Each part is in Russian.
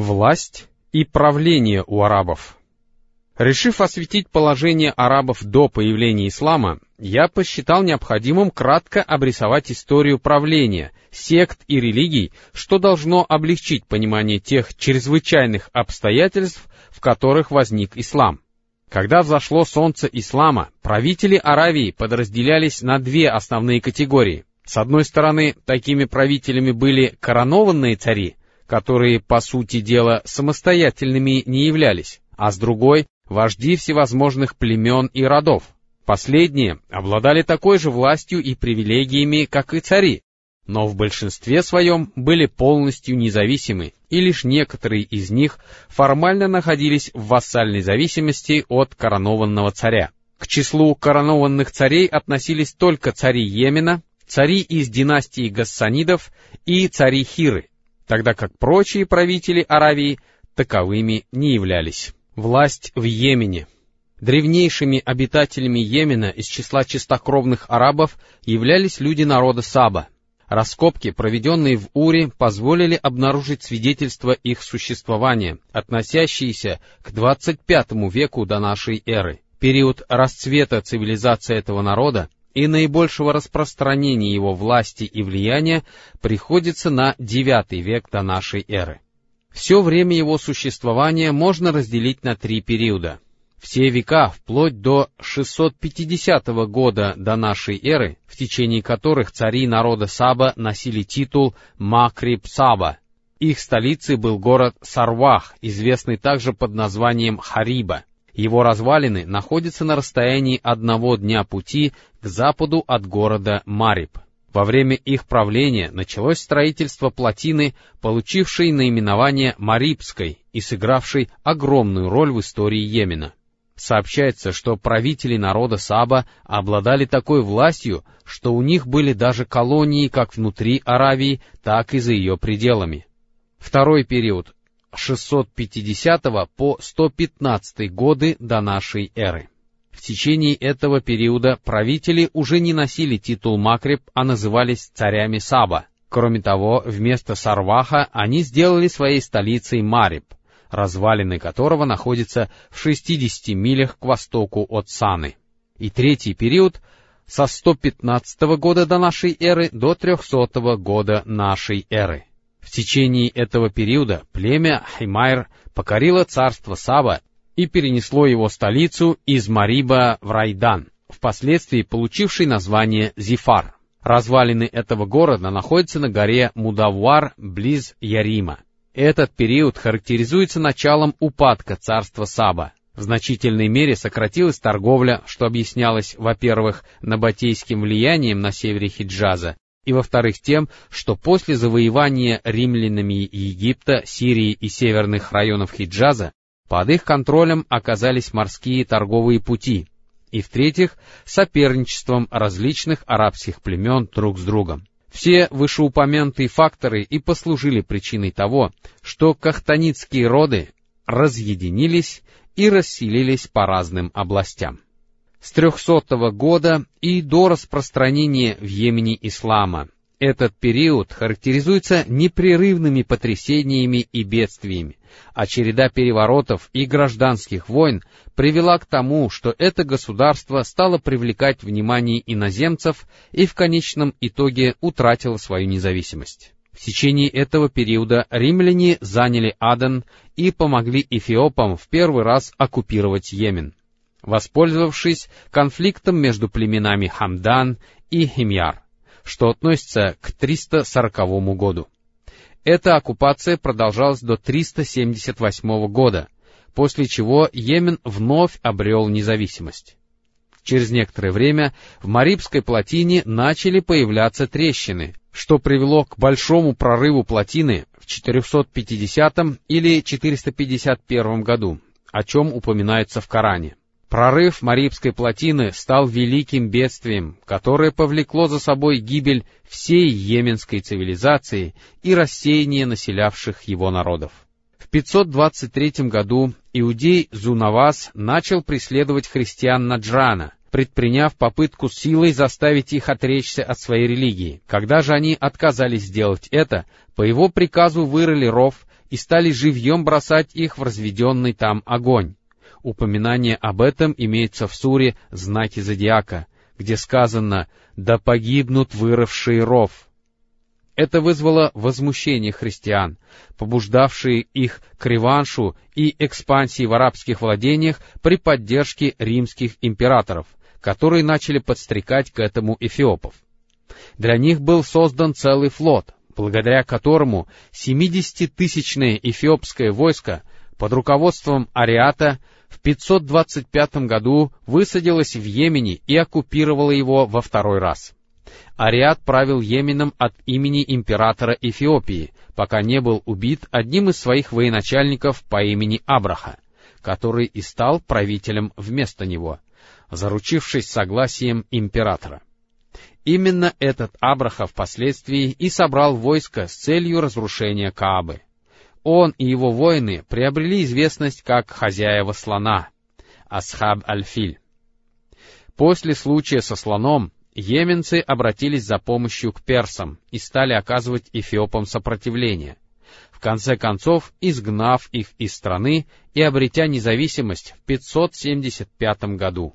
Власть и правление у арабов. Решив осветить положение арабов до появления ислама, я посчитал необходимым кратко обрисовать историю правления, сект и религий, что должно облегчить понимание тех чрезвычайных обстоятельств, в которых возник ислам. Когда взошло солнце ислама, правители Аравии подразделялись на две основные категории. С одной стороны, такими правителями были коронованные цари, которые, по сути дела, самостоятельными не являлись, а с другой — вожди всевозможных племен и родов. Последние обладали такой же властью и привилегиями, как и цари, но в большинстве своем были полностью независимы, и лишь некоторые из них формально находились в вассальной зависимости от коронованного царя. К числу коронованных царей относились только цари Йемена, цари из династии Гассанидов и цари Хиры, тогда как прочие правители Аравии таковыми не являлись. Власть в Йемене. Древнейшими обитателями Йемена из числа чистокровных арабов являлись люди народа Саба. Раскопки, проведенные в Уре, позволили обнаружить свидетельства их существования, относящиеся к 25 веку до нашей эры. Период расцвета цивилизации этого народа и наибольшего распространения его власти и влияния приходится на IX век до нашей эры. Все время его существования можно разделить на три периода. Все века, вплоть до 650 года до нашей эры, в течение которых цари народа Саба носили титул Макриб Саба. Их столицей был город Сарвах, известный также под названием Хариба. Его развалины находятся на расстоянии одного дня пути к западу от города Мариб. Во время их правления началось строительство плотины, получившей наименование Марибской и сыгравшей огромную роль в истории Йемена. Сообщается, что правители народа Саба обладали такой властью, что у них были даже колонии как внутри Аравии, так и за ее пределами. Второй период 650 по 115 годы до нашей эры. В течение этого периода правители уже не носили титул Макреб, а назывались царями Саба. Кроме того, вместо Сарваха они сделали своей столицей Мариб, развалины которого находятся в 60 милях к востоку от Саны. И третий период со 115 года до нашей эры до 300 года нашей эры. В течение этого периода племя Хаймайр покорило царство Саба и перенесло его столицу из Мариба в Райдан, впоследствии получивший название Зифар. Развалины этого города находятся на горе Мудавуар близ Ярима. Этот период характеризуется началом упадка царства Саба. В значительной мере сократилась торговля, что объяснялось, во-первых, набатейским влиянием на севере Хиджаза, и во-вторых тем, что после завоевания римлянами Египта, Сирии и северных районов Хиджаза под их контролем оказались морские торговые пути, и в-третьих, соперничеством различных арабских племен друг с другом. Все вышеупомянутые факторы и послужили причиной того, что кахтанитские роды разъединились и расселились по разным областям с 300 года и до распространения в Йемене ислама. Этот период характеризуется непрерывными потрясениями и бедствиями, а череда переворотов и гражданских войн привела к тому, что это государство стало привлекать внимание иноземцев и в конечном итоге утратило свою независимость. В течение этого периода римляне заняли Аден и помогли эфиопам в первый раз оккупировать Йемен воспользовавшись конфликтом между племенами Хамдан и Химьяр, что относится к 340 году. Эта оккупация продолжалась до 378 года, после чего Йемен вновь обрел независимость. Через некоторое время в Марибской плотине начали появляться трещины, что привело к большому прорыву плотины в 450 или 451 году, о чем упоминается в Коране. Прорыв Марибской плотины стал великим бедствием, которое повлекло за собой гибель всей йеменской цивилизации и рассеяние населявших его народов. В 523 году иудей Зунавас начал преследовать христиан Наджрана, предприняв попытку силой заставить их отречься от своей религии. Когда же они отказались сделать это, по его приказу вырыли ров и стали живьем бросать их в разведенный там огонь. Упоминание об этом имеется в суре «Знаки зодиака», где сказано «Да погибнут выросшие ров». Это вызвало возмущение христиан, побуждавшие их к реваншу и экспансии в арабских владениях при поддержке римских императоров, которые начали подстрекать к этому эфиопов. Для них был создан целый флот, благодаря которому 70-тысячное эфиопское войско под руководством Ариата в 525 году высадилось в Йемене и оккупировало его во второй раз. Ариат правил Йеменом от имени императора Эфиопии, пока не был убит одним из своих военачальников по имени Абраха, который и стал правителем вместо него, заручившись согласием императора. Именно этот Абраха впоследствии и собрал войско с целью разрушения Каабы. Он и его воины приобрели известность как хозяева слона, Асхаб Аль-Филь. После случая со слоном йеменцы обратились за помощью к персам и стали оказывать эфиопам сопротивление, в конце концов изгнав их из страны и обретя независимость в 575 году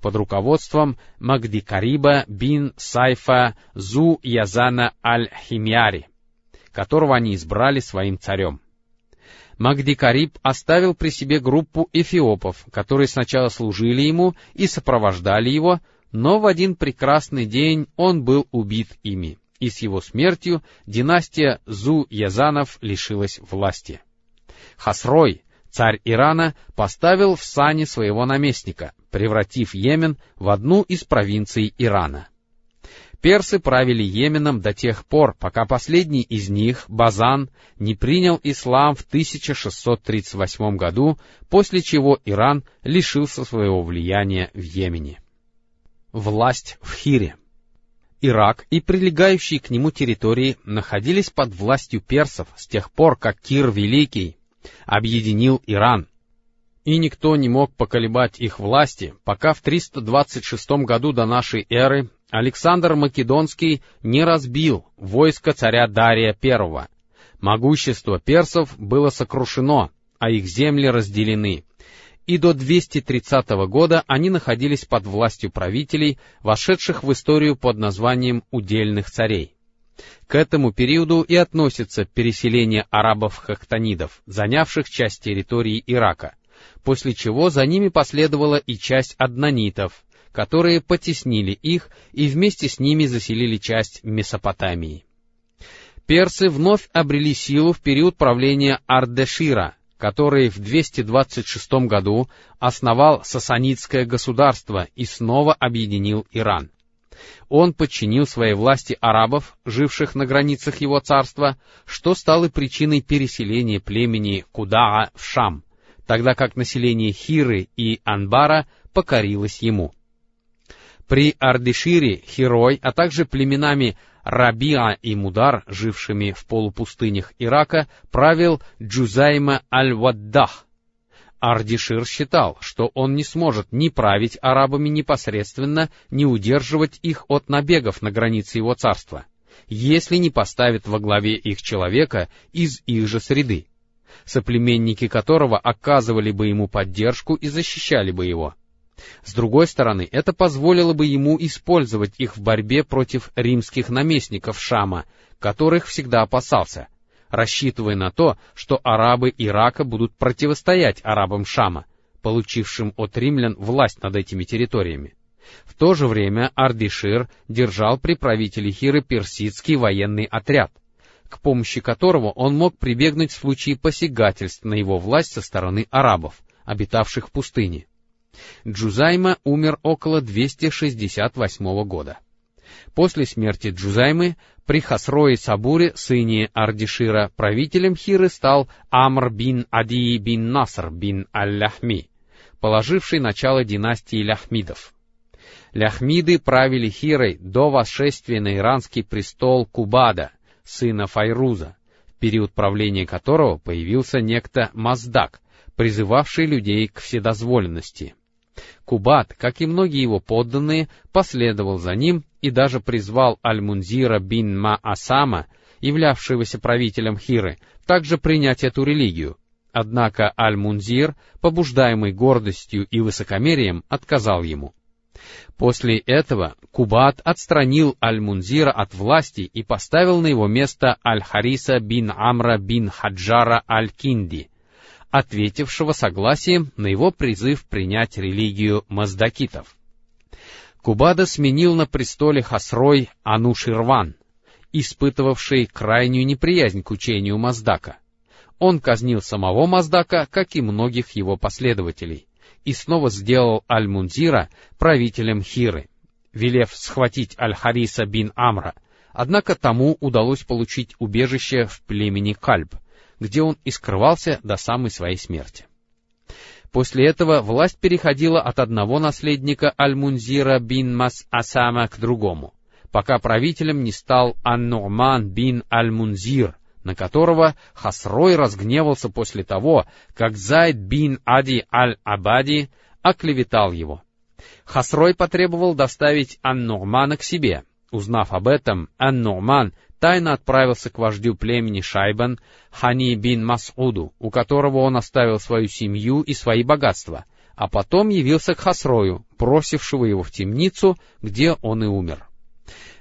под руководством Магдикариба бин Сайфа Зу Язана Аль-Химяри, которого они избрали своим царем. Магдикариб оставил при себе группу эфиопов, которые сначала служили ему и сопровождали его, но в один прекрасный день он был убит ими, и с его смертью династия Зу-Язанов лишилась власти. Хасрой, царь Ирана, поставил в сане своего наместника, превратив Йемен в одну из провинций Ирана. Персы правили Йеменом до тех пор, пока последний из них, Базан, не принял ислам в 1638 году, после чего Иран лишился своего влияния в Йемене. Власть в Хире Ирак и прилегающие к нему территории находились под властью персов с тех пор, как Кир Великий объединил Иран, и никто не мог поколебать их власти, пока в 326 году до нашей эры Александр Македонский не разбил войско царя Дария I. Могущество персов было сокрушено, а их земли разделены. И до 230 года они находились под властью правителей, вошедших в историю под названием «удельных царей». К этому периоду и относится переселение арабов-хахтанидов, занявших часть территории Ирака, после чего за ними последовала и часть аднанитов, которые потеснили их и вместе с ними заселили часть Месопотамии. Персы вновь обрели силу в период правления Ардешира, который в 226 году основал Сасанидское государство и снова объединил Иран. Он подчинил своей власти арабов, живших на границах его царства, что стало причиной переселения племени Кудаа в Шам, тогда как население Хиры и Анбара покорилось ему. При Ардишире Хирой, а также племенами Рабиа и Мудар, жившими в полупустынях Ирака, правил Джузайма Аль-Ваддах. Ардишир считал, что он не сможет ни править арабами непосредственно, ни удерживать их от набегов на границе его царства, если не поставит во главе их человека из их же среды соплеменники которого оказывали бы ему поддержку и защищали бы его. С другой стороны, это позволило бы ему использовать их в борьбе против римских наместников Шама, которых всегда опасался, рассчитывая на то, что арабы Ирака будут противостоять арабам Шама, получившим от римлян власть над этими территориями. В то же время Ардишир держал при правителе Хиры персидский военный отряд — к помощи которого он мог прибегнуть в случае посягательств на его власть со стороны арабов, обитавших в пустыне. Джузайма умер около 268 года. После смерти Джузаймы при Хасрое Сабуре, сыне Ардишира, правителем Хиры стал Амр бин Ади бин Наср бин Аль-Ляхми, положивший начало династии Ляхмидов. Ляхмиды правили Хирой до восшествия на иранский престол Кубада, сына Файруза, в период правления которого появился некто Маздак, призывавший людей к вседозволенности. Кубат, как и многие его подданные, последовал за ним и даже призвал Аль-Мунзира бин Ма-Асама, являвшегося правителем Хиры, также принять эту религию. Однако Аль-Мунзир, побуждаемый гордостью и высокомерием, отказал ему. После этого Кубат отстранил Аль-Мунзира от власти и поставил на его место Аль-Хариса бин Амра бин Хаджара Аль-Кинди, ответившего согласием на его призыв принять религию маздакитов. Кубада сменил на престоле Хасрой Ануширван, испытывавший крайнюю неприязнь к учению Маздака. Он казнил самого Маздака, как и многих его последователей, и снова сделал Аль-Мунзира правителем Хиры, велев схватить Аль-Хариса бин Амра, однако тому удалось получить убежище в племени Кальб, где он и скрывался до самой своей смерти. После этого власть переходила от одного наследника Аль-Мунзира бин Мас-Асама к другому, пока правителем не стал Ан-Ну'ман бин Аль-Мунзир, на которого Хасрой разгневался после того, как Зайд бин Ади Аль-Абади оклеветал его. Хасрой потребовал доставить Ан-Ну'мана к себе. Узнав об этом, Ан-Ну'ман тайно отправился к вождю племени Шайбан, Хани бин Масуду, у которого он оставил свою семью и свои богатства, а потом явился к Хасрою, просившего его в темницу, где он и умер.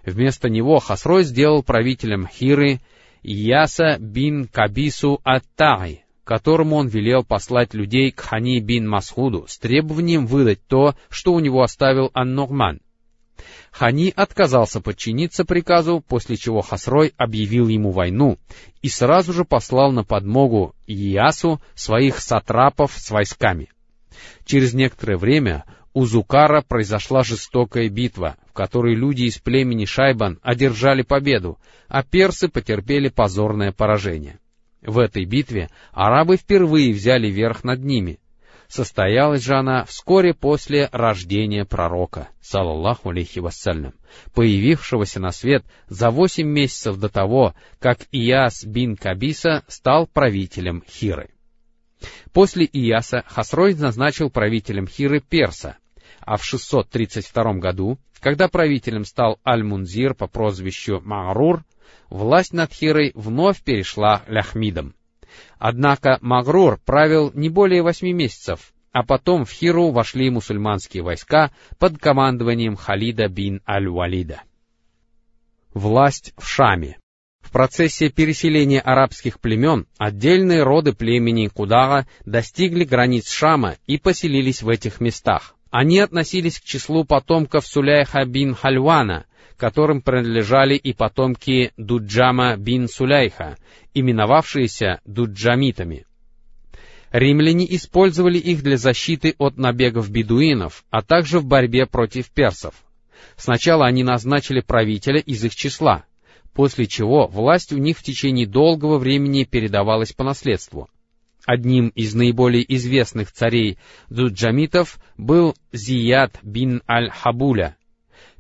Вместо него Хасрой сделал правителем Хиры Яса бин Кабису Ат-Тай, которому он велел послать людей к Хани бин Масхуду с требованием выдать то, что у него оставил Ан-Нугман, Хани отказался подчиниться приказу, после чего Хасрой объявил ему войну и сразу же послал на подмогу Иясу своих сатрапов с войсками. Через некоторое время у Зукара произошла жестокая битва, в которой люди из племени Шайбан одержали победу, а персы потерпели позорное поражение. В этой битве арабы впервые взяли верх над ними, Состоялась же она вскоре после рождения пророка, салаллаху алейхи вассалям, появившегося на свет за восемь месяцев до того, как Ияс бин Кабиса стал правителем Хиры. После Ияса Хасрой назначил правителем Хиры Перса, а в 632 году, когда правителем стал Аль-Мунзир по прозвищу Маарур, власть над Хирой вновь перешла Ляхмидам. Однако Магрур правил не более восьми месяцев, а потом в Хиру вошли мусульманские войска под командованием Халида бин Аль-Валида. Власть в Шаме. В процессе переселения арабских племен отдельные роды племени Кудага достигли границ Шама и поселились в этих местах. Они относились к числу потомков Суляйха бин Хальвана, которым принадлежали и потомки Дуджама бин Суляйха, именовавшиеся дуджамитами. Римляне использовали их для защиты от набегов бедуинов, а также в борьбе против персов. Сначала они назначили правителя из их числа, после чего власть у них в течение долгого времени передавалась по наследству. Одним из наиболее известных царей дуджамитов был Зияд бин Аль-Хабуля,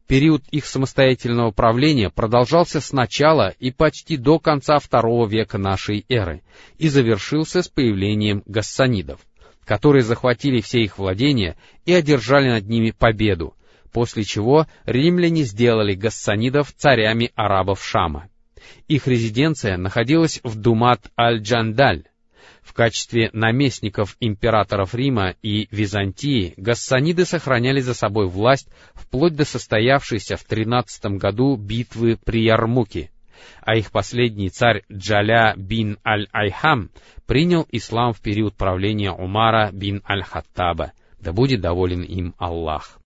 Период их самостоятельного правления продолжался с начала и почти до конца второго века нашей эры и завершился с появлением гассанидов, которые захватили все их владения и одержали над ними победу, после чего римляне сделали гассанидов царями арабов Шама. Их резиденция находилась в Думат-аль-Джандаль, в качестве наместников императоров Рима и Византии гассаниды сохраняли за собой власть вплоть до состоявшейся в 13 году битвы при Ярмуке, а их последний царь Джаля бин Аль-Айхам принял ислам в период правления Умара бин Аль-Хаттаба, да будет доволен им Аллах.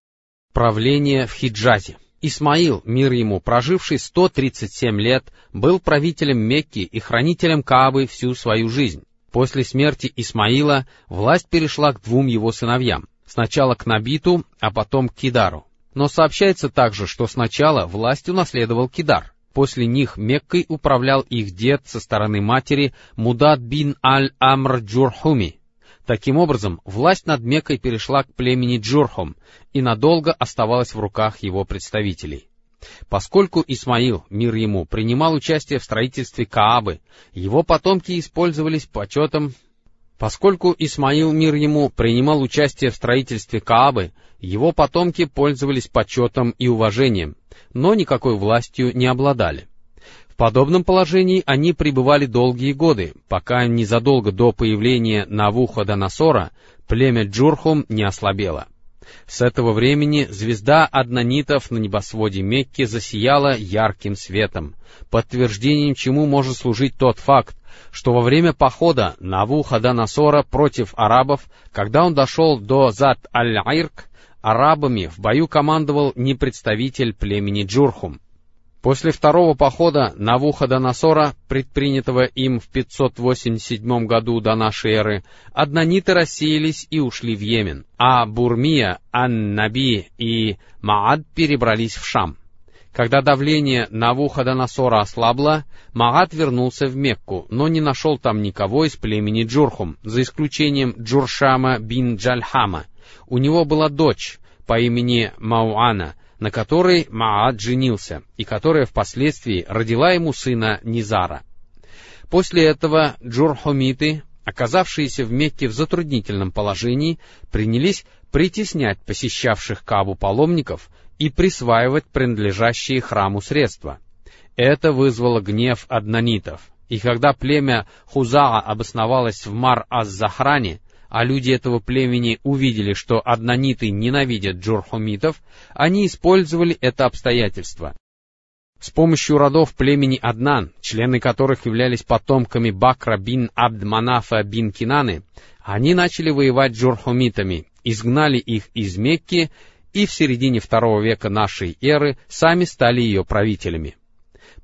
Правление в Хиджазе. Исмаил, мир ему, проживший 137 лет, был правителем Мекки и хранителем Каабы всю свою жизнь. После смерти Исмаила власть перешла к двум его сыновьям, сначала к Набиту, а потом к Кидару. Но сообщается также, что сначала власть унаследовал Кидар. После них Меккой управлял их дед со стороны матери Мудад бин Аль-Амр Джурхуми. Таким образом, власть над Меккой перешла к племени Джурхум и надолго оставалась в руках его представителей. Поскольку Исмаил, мир ему, принимал участие в строительстве Каабы, его потомки использовались почетом Поскольку Исмаил, мир ему, принимал участие в строительстве Каабы, его потомки пользовались почетом и уважением, но никакой властью не обладали. В подобном положении они пребывали долгие годы, пока незадолго до появления Навуходоносора племя Джурхум не ослабело. С этого времени звезда аднанитов на небосводе Мекки засияла ярким светом, подтверждением чему может служить тот факт, что во время похода Навуходоносора против арабов, когда он дошел до Зат-аль-Айрк, арабами в бою командовал не представитель племени Джурхум. После второго похода Навуходоносора, предпринятого им в 587 году до нашей эры, однониты рассеялись и ушли в Йемен, а Бурмия, Ан-Наби и Маад перебрались в Шам. Когда давление Навуходоносора ослабло, Маад вернулся в Мекку, но не нашел там никого из племени Джурхум, за исключением Джуршама бин Джальхама. У него была дочь по имени Мауана, на которой Маад женился, и которая впоследствии родила ему сына Низара. После этого джурхомиты, оказавшиеся в Мекке в затруднительном положении, принялись притеснять посещавших Кабу паломников и присваивать принадлежащие храму средства. Это вызвало гнев аднанитов, и когда племя Хузаа обосновалось в Мар-аз-Захране, а люди этого племени увидели, что аднаниты ненавидят джурхумитов, они использовали это обстоятельство. С помощью родов племени Аднан, члены которых являлись потомками Бакра бин Абдманафа бин Кинаны, они начали воевать джурхумитами, изгнали их из Мекки и в середине второго века нашей эры сами стали ее правителями.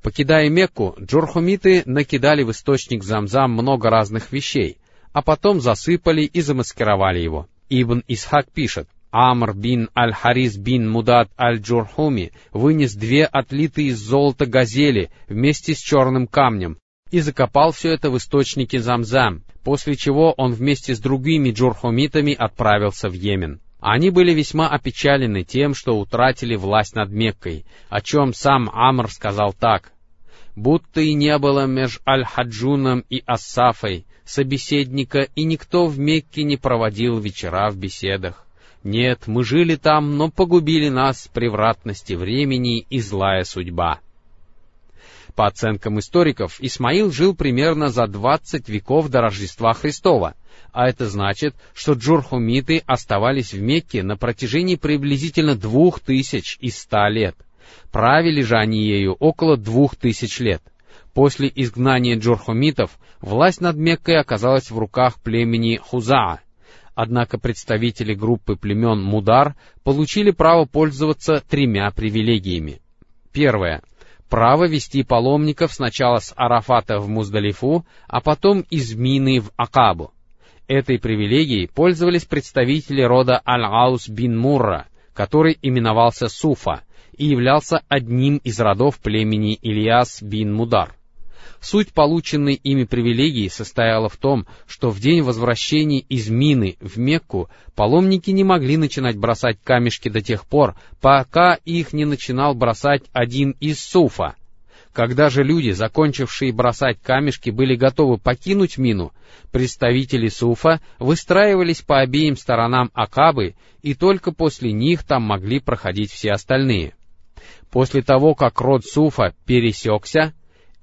Покидая Мекку, джурхумиты накидали в источник Замзам много разных вещей, а потом засыпали и замаскировали его. Ибн Исхак пишет, Амр бин Аль-Харис бин Мудат Аль-Джурхуми вынес две отлитые из золота газели вместе с черным камнем и закопал все это в источнике Замзам, после чего он вместе с другими джурхумитами отправился в Йемен. Они были весьма опечалены тем, что утратили власть над Меккой, о чем сам Амр сказал так. «Будто и не было меж Аль-Хаджуном и Ассафой, собеседника, и никто в Мекке не проводил вечера в беседах. Нет, мы жили там, но погубили нас превратности времени и злая судьба. По оценкам историков, Исмаил жил примерно за 20 веков до Рождества Христова, а это значит, что джурхумиты оставались в Мекке на протяжении приблизительно двух тысяч и ста лет. Правили же они ею около двух тысяч лет — После изгнания джурхумитов власть над Меккой оказалась в руках племени Хузаа. Однако представители группы племен Мудар получили право пользоваться тремя привилегиями. Первое. Право вести паломников сначала с Арафата в Муздалифу, а потом из Мины в Акабу. Этой привилегией пользовались представители рода Аль-Аус бин Мурра, который именовался Суфа и являлся одним из родов племени Ильяс бин Мудар. Суть полученной ими привилегии состояла в том, что в день возвращения из Мины в Мекку паломники не могли начинать бросать камешки до тех пор, пока их не начинал бросать один из суфа. Когда же люди, закончившие бросать камешки, были готовы покинуть мину, представители суфа выстраивались по обеим сторонам Акабы, и только после них там могли проходить все остальные. После того, как род суфа пересекся,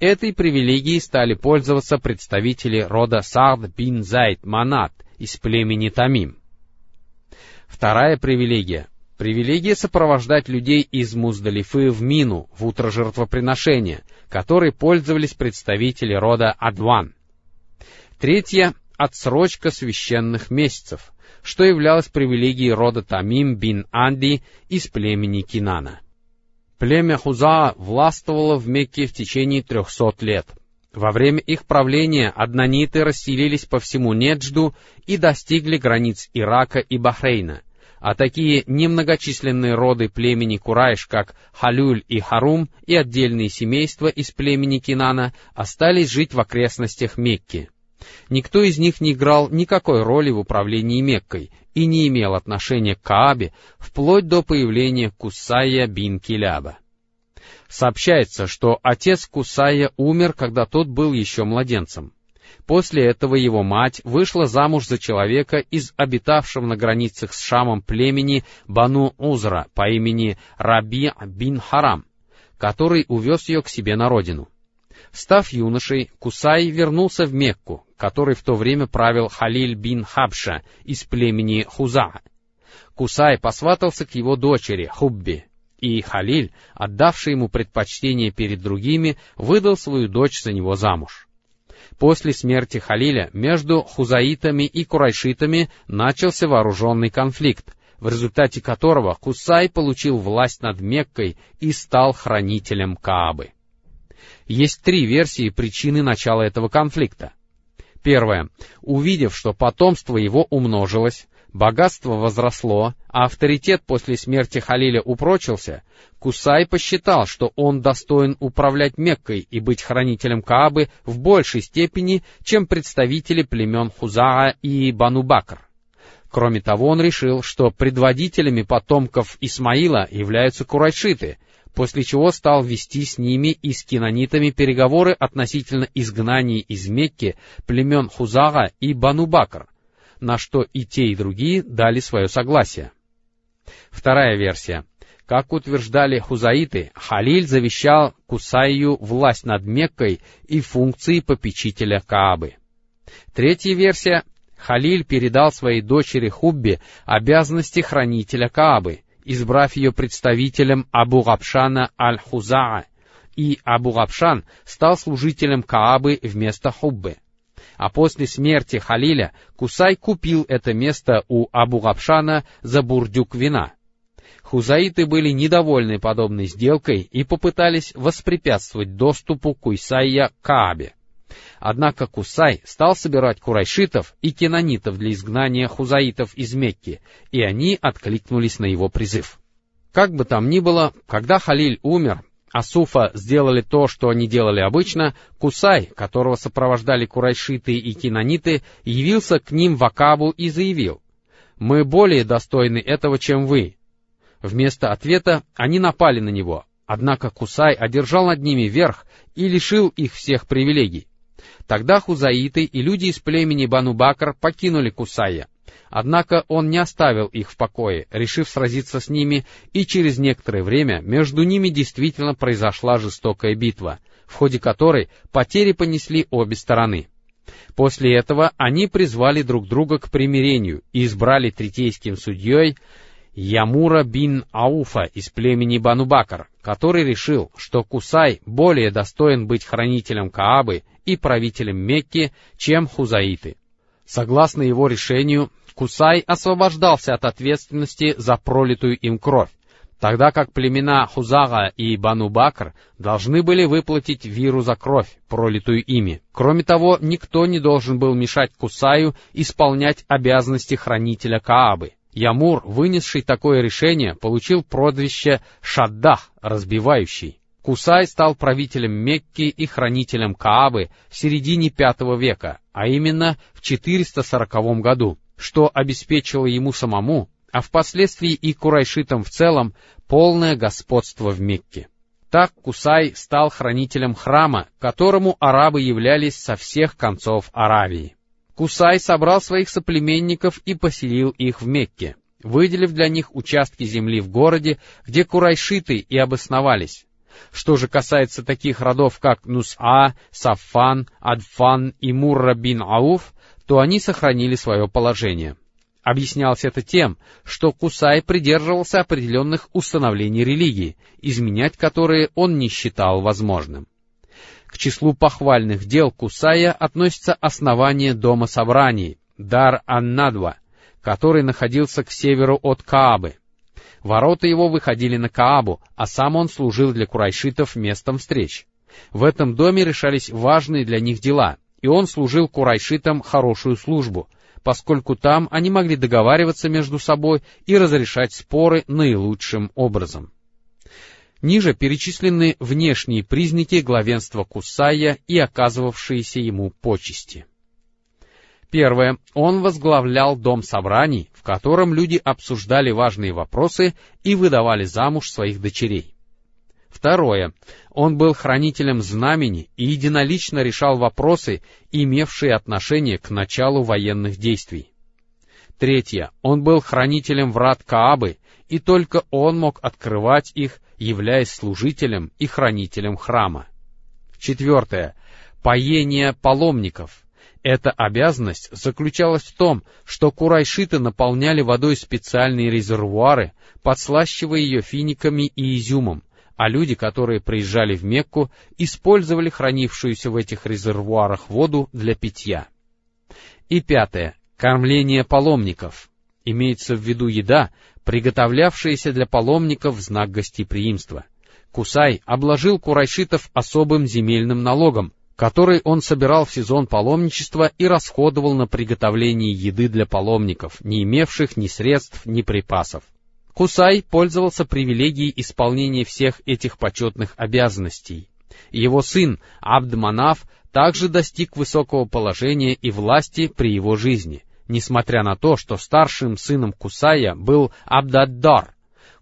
Этой привилегией стали пользоваться представители рода Сард бин Зайд Манат из племени Тамим. Вторая привилегия — привилегия сопровождать людей из Муздалифы в Мину в утро жертвоприношения, которой пользовались представители рода Адван. Третья — отсрочка священных месяцев, что являлось привилегией рода Тамим бин Анди из племени Кинана. Племя Хуза властвовало в Мекке в течение трехсот лет. Во время их правления аднаниты расселились по всему Неджду и достигли границ Ирака и Бахрейна, а такие немногочисленные роды племени Курайш, как Халюль и Харум, и отдельные семейства из племени Кинана остались жить в окрестностях Мекки. Никто из них не играл никакой роли в управлении Меккой и не имел отношения к Каабе вплоть до появления Кусая бин Киляба. Сообщается, что отец Кусая умер, когда тот был еще младенцем. После этого его мать вышла замуж за человека из обитавшего на границах с Шамом племени Бану Узра по имени Раби бин Харам, который увез ее к себе на родину. Став юношей, Кусай вернулся в Мекку, который в то время правил Халиль бин Хабша из племени Хуза. Кусай посватался к его дочери Хубби, и Халиль, отдавший ему предпочтение перед другими, выдал свою дочь за него замуж. После смерти Халиля между хузаитами и курайшитами начался вооруженный конфликт, в результате которого Кусай получил власть над Меккой и стал хранителем Каабы. Есть три версии причины начала этого конфликта. Первое. Увидев, что потомство его умножилось, богатство возросло, а авторитет после смерти Халиля упрочился, Кусай посчитал, что он достоин управлять Меккой и быть хранителем Каабы в большей степени, чем представители племен Хузаа и Бану Бакр. Кроме того, он решил, что предводителями потомков Исмаила являются курайшиты, после чего стал вести с ними и с кинонитами переговоры относительно изгнания из Мекки племен Хузага и Бану Бакр, на что и те, и другие дали свое согласие. Вторая версия. Как утверждали хузаиты, Халиль завещал Кусайю власть над Меккой и функции попечителя Каабы. Третья версия. Халиль передал своей дочери Хубби обязанности хранителя Каабы, избрав ее представителем Абу Габшана аль-Хузаа, и Абу Габшан стал служителем Каабы вместо Хуббы. А после смерти Халиля Кусай купил это место у Абу Габшана за бурдюк вина. Хузаиты были недовольны подобной сделкой и попытались воспрепятствовать доступу Куйсайя к Каабе. Однако Кусай стал собирать курайшитов и кенонитов для изгнания хузаитов из Мекки, и они откликнулись на его призыв. Как бы там ни было, когда Халиль умер, а Суфа сделали то, что они делали обычно, Кусай, которого сопровождали курайшиты и кинониты, явился к ним в Акабу и заявил, «Мы более достойны этого, чем вы». Вместо ответа они напали на него, однако Кусай одержал над ними верх и лишил их всех привилегий. Тогда хузаиты и люди из племени Бану Бакр покинули Кусая. Однако он не оставил их в покое, решив сразиться с ними, и через некоторое время между ними действительно произошла жестокая битва, в ходе которой потери понесли обе стороны. После этого они призвали друг друга к примирению и избрали третейским судьей Ямура бин Ауфа из племени Банубакар, который решил, что Кусай более достоин быть хранителем Каабы и правителем Мекки, чем Хузаиты. Согласно его решению, Кусай освобождался от ответственности за пролитую им кровь, тогда как племена Хузага и Банубакр должны были выплатить виру за кровь, пролитую ими. Кроме того, никто не должен был мешать Кусаю исполнять обязанности хранителя Каабы. Ямур, вынесший такое решение, получил прозвище Шаддах, разбивающий. Кусай стал правителем Мекки и хранителем Каабы в середине V века, а именно в 440 году, что обеспечило ему самому, а впоследствии и курайшитам в целом, полное господство в Мекке. Так Кусай стал хранителем храма, которому арабы являлись со всех концов Аравии. Кусай собрал своих соплеменников и поселил их в Мекке, выделив для них участки земли в городе, где курайшиты и обосновались. Что же касается таких родов, как Нус'a, Сафан, Адфан и Мурра бин Ауф, то они сохранили свое положение. Объяснялось это тем, что Кусай придерживался определенных установлений религии, изменять которые он не считал возможным. К числу похвальных дел Кусая относится основание Дома собраний, Дар-Аннадва, который находился к северу от Каабы. Ворота его выходили на Каабу, а сам он служил для курайшитов местом встреч. В этом доме решались важные для них дела, и он служил курайшитам хорошую службу, поскольку там они могли договариваться между собой и разрешать споры наилучшим образом. Ниже перечислены внешние признаки главенства Кусая и оказывавшиеся ему почести. Первое. Он возглавлял дом собраний, в котором люди обсуждали важные вопросы и выдавали замуж своих дочерей. Второе. Он был хранителем знамени и единолично решал вопросы, имевшие отношение к началу военных действий. Третье. Он был хранителем врат Каабы, и только он мог открывать их являясь служителем и хранителем храма. Четвертое. Поение паломников. Эта обязанность заключалась в том, что курайшиты наполняли водой специальные резервуары, подслащивая ее финиками и изюмом, а люди, которые приезжали в Мекку, использовали хранившуюся в этих резервуарах воду для питья. И пятое. Кормление паломников. Имеется в виду еда, приготовлявшаяся для паломников в знак гостеприимства. Кусай обложил курайшитов особым земельным налогом, который он собирал в сезон паломничества и расходовал на приготовление еды для паломников, не имевших ни средств, ни припасов. Кусай пользовался привилегией исполнения всех этих почетных обязанностей. Его сын Абдманаф также достиг высокого положения и власти при его жизни, несмотря на то, что старшим сыном Кусая был Абдаддар.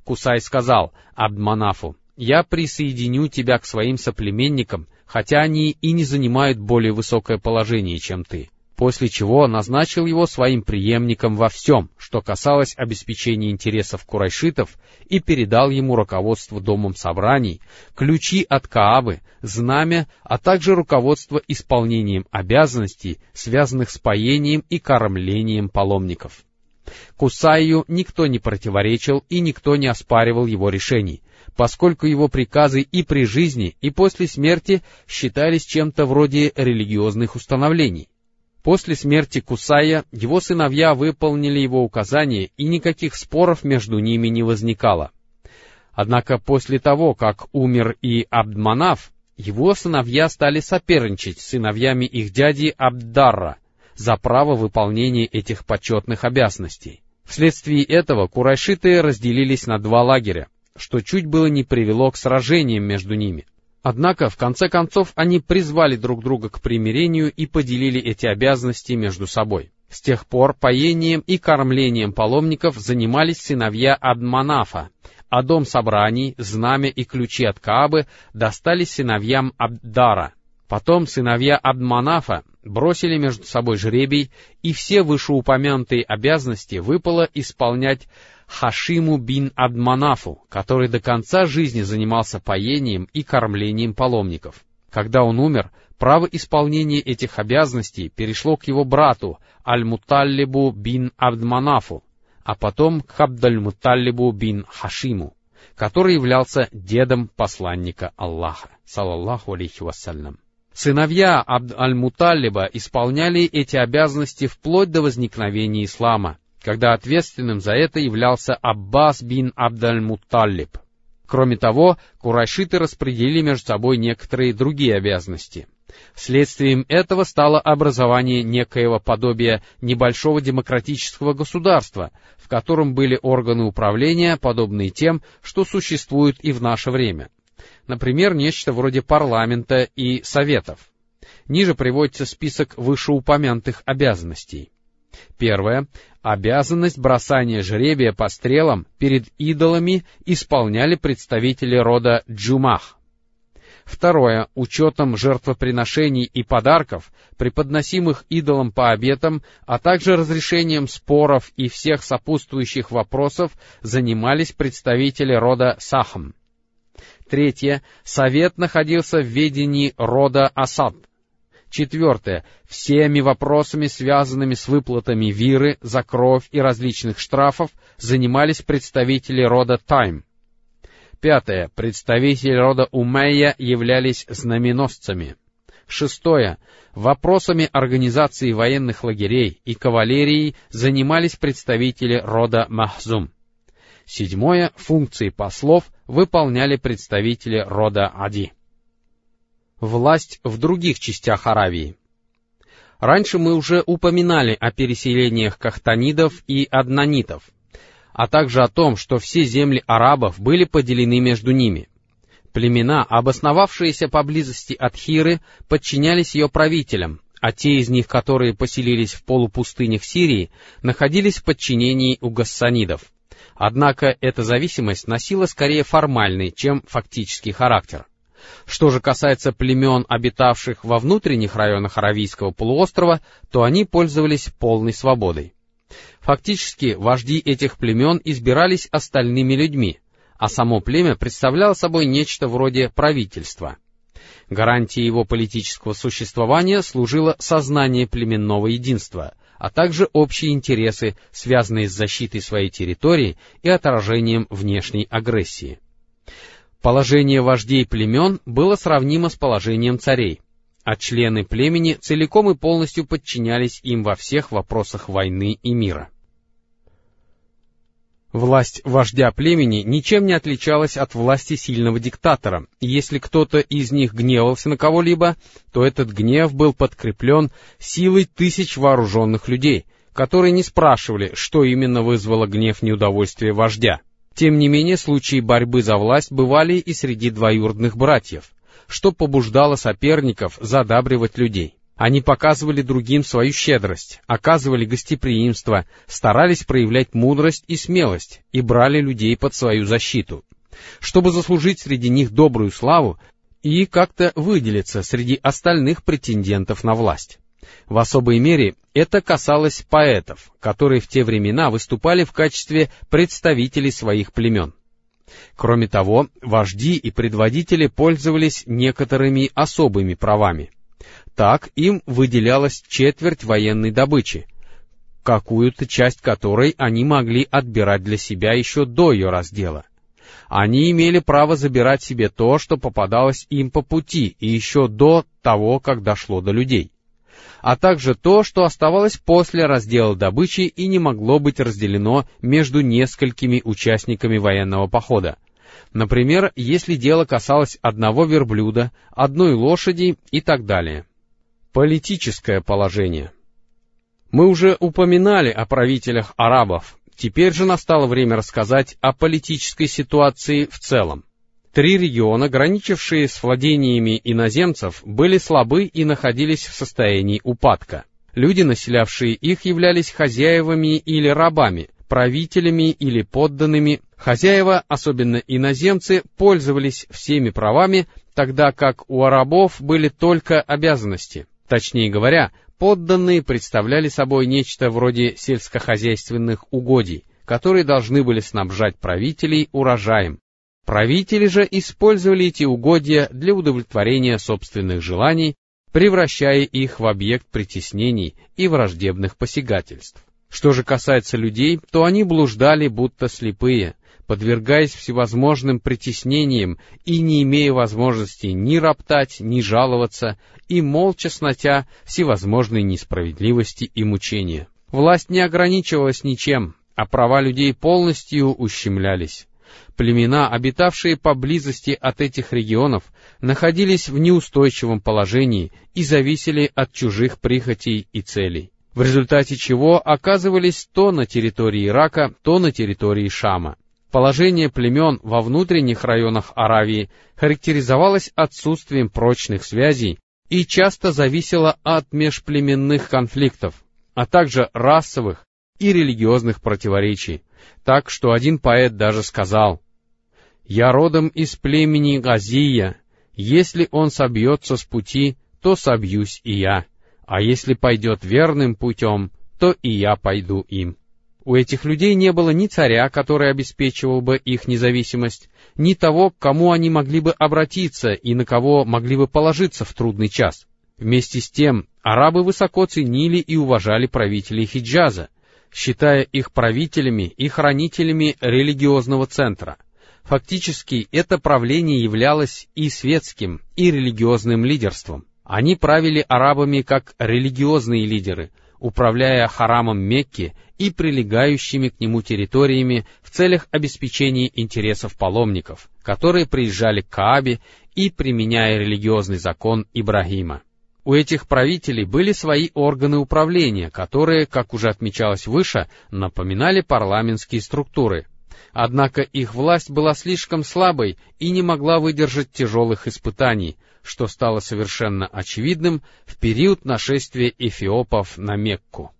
Кусай сказал Абдманафу, «Я присоединю тебя к своим соплеменникам, хотя они и не занимают более высокое положение, чем ты после чего назначил его своим преемником во всем, что касалось обеспечения интересов курайшитов, и передал ему руководство домом собраний, ключи от Каабы, знамя, а также руководство исполнением обязанностей, связанных с поением и кормлением паломников. Кусаю никто не противоречил и никто не оспаривал его решений, поскольку его приказы и при жизни, и после смерти считались чем-то вроде религиозных установлений. После смерти Кусая его сыновья выполнили его указания, и никаких споров между ними не возникало. Однако после того, как умер и Абдманав, его сыновья стали соперничать с сыновьями их дяди Абдарра за право выполнения этих почетных обязанностей. Вследствие этого курайшиты разделились на два лагеря, что чуть было не привело к сражениям между ними. Однако, в конце концов, они призвали друг друга к примирению и поделили эти обязанности между собой. С тех пор поением и кормлением паломников занимались сыновья Адманафа, а дом собраний, знамя и ключи от Каабы достались сыновьям Абдара. Потом сыновья Абдманафа бросили между собой жребий, и все вышеупомянутые обязанности выпало исполнять Хашиму бин Адманафу, который до конца жизни занимался поением и кормлением паломников. Когда он умер, право исполнения этих обязанностей перешло к его брату Аль-Муталлибу бин Абдманафу, а потом к Абдаль-Муталлибу бин Хашиму, который являлся дедом посланника Аллаха, салаллаху алейхи вассалям. Сыновья Абд-Аль-Муталлиба исполняли эти обязанности вплоть до возникновения ислама, когда ответственным за это являлся Аббас бин Абдаль-Мутталиб. Кроме того, курайшиты распределили между собой некоторые другие обязанности. Следствием этого стало образование некоего подобия небольшого демократического государства, в котором были органы управления, подобные тем, что существуют и в наше время. Например, нечто вроде парламента и советов. Ниже приводится список вышеупомянутых обязанностей. Первое. Обязанность бросания жребия по стрелам перед идолами исполняли представители рода Джумах. Второе. Учетом жертвоприношений и подарков, преподносимых идолам по обетам, а также разрешением споров и всех сопутствующих вопросов занимались представители рода Сахам. Третье. Совет находился в ведении рода Асад — Четвертое. Всеми вопросами, связанными с выплатами виры за кровь и различных штрафов, занимались представители рода Тайм. Пятое. Представители рода Умейя являлись знаменосцами. Шестое. Вопросами организации военных лагерей и кавалерии занимались представители рода Махзум. Седьмое. Функции послов выполняли представители рода Ади власть в других частях Аравии. Раньше мы уже упоминали о переселениях кахтанидов и аднанитов, а также о том, что все земли арабов были поделены между ними. Племена, обосновавшиеся поблизости от Хиры, подчинялись ее правителям, а те из них, которые поселились в полупустынях Сирии, находились в подчинении у гассанидов. Однако эта зависимость носила скорее формальный, чем фактический характер. Что же касается племен, обитавших во внутренних районах Аравийского полуострова, то они пользовались полной свободой. Фактически, вожди этих племен избирались остальными людьми, а само племя представляло собой нечто вроде правительства. Гарантией его политического существования служило сознание племенного единства, а также общие интересы, связанные с защитой своей территории и отражением внешней агрессии. Положение вождей племен было сравнимо с положением царей, а члены племени целиком и полностью подчинялись им во всех вопросах войны и мира. Власть вождя племени ничем не отличалась от власти сильного диктатора, и если кто-то из них гневался на кого-либо, то этот гнев был подкреплен силой тысяч вооруженных людей, которые не спрашивали, что именно вызвало гнев неудовольствия вождя. Тем не менее, случаи борьбы за власть бывали и среди двоюродных братьев, что побуждало соперников задабривать людей. Они показывали другим свою щедрость, оказывали гостеприимство, старались проявлять мудрость и смелость и брали людей под свою защиту, чтобы заслужить среди них добрую славу и как-то выделиться среди остальных претендентов на власть. В особой мере это касалось поэтов, которые в те времена выступали в качестве представителей своих племен. Кроме того, вожди и предводители пользовались некоторыми особыми правами — так им выделялась четверть военной добычи, какую-то часть которой они могли отбирать для себя еще до ее раздела. Они имели право забирать себе то, что попадалось им по пути, и еще до того, как дошло до людей, а также то, что оставалось после раздела добычи и не могло быть разделено между несколькими участниками военного похода. Например, если дело касалось одного верблюда, одной лошади и так далее. Политическое положение. Мы уже упоминали о правителях арабов, теперь же настало время рассказать о политической ситуации в целом. Три региона, граничившие с владениями иноземцев, были слабы и находились в состоянии упадка. Люди, населявшие их, являлись хозяевами или рабами, правителями или подданными. Хозяева, особенно иноземцы, пользовались всеми правами, тогда как у арабов были только обязанности. Точнее говоря, подданные представляли собой нечто вроде сельскохозяйственных угодий, которые должны были снабжать правителей урожаем. Правители же использовали эти угодья для удовлетворения собственных желаний, превращая их в объект притеснений и враждебных посягательств. Что же касается людей, то они блуждали будто слепые, подвергаясь всевозможным притеснениям и не имея возможности ни роптать, ни жаловаться, и молча снотя всевозможные несправедливости и мучения. Власть не ограничивалась ничем, а права людей полностью ущемлялись. Племена, обитавшие поблизости от этих регионов, находились в неустойчивом положении и зависели от чужих прихотей и целей, в результате чего оказывались то на территории Ирака, то на территории Шама. Положение племен во внутренних районах Аравии характеризовалось отсутствием прочных связей и часто зависело от межплеменных конфликтов, а также расовых и религиозных противоречий, так что один поэт даже сказал «Я родом из племени Газия, если он собьется с пути, то собьюсь и я, а если пойдет верным путем, то и я пойду им». У этих людей не было ни царя, который обеспечивал бы их независимость, ни того, к кому они могли бы обратиться и на кого могли бы положиться в трудный час. Вместе с тем, арабы высоко ценили и уважали правителей Хиджаза, считая их правителями и хранителями религиозного центра. Фактически, это правление являлось и светским, и религиозным лидерством. Они правили арабами как религиозные лидеры, управляя харамом Мекки и прилегающими к нему территориями в целях обеспечения интересов паломников, которые приезжали к Каабе и применяя религиозный закон Ибрагима. У этих правителей были свои органы управления, которые, как уже отмечалось выше, напоминали парламентские структуры. Однако их власть была слишком слабой и не могла выдержать тяжелых испытаний, что стало совершенно очевидным в период нашествия эфиопов на Мекку.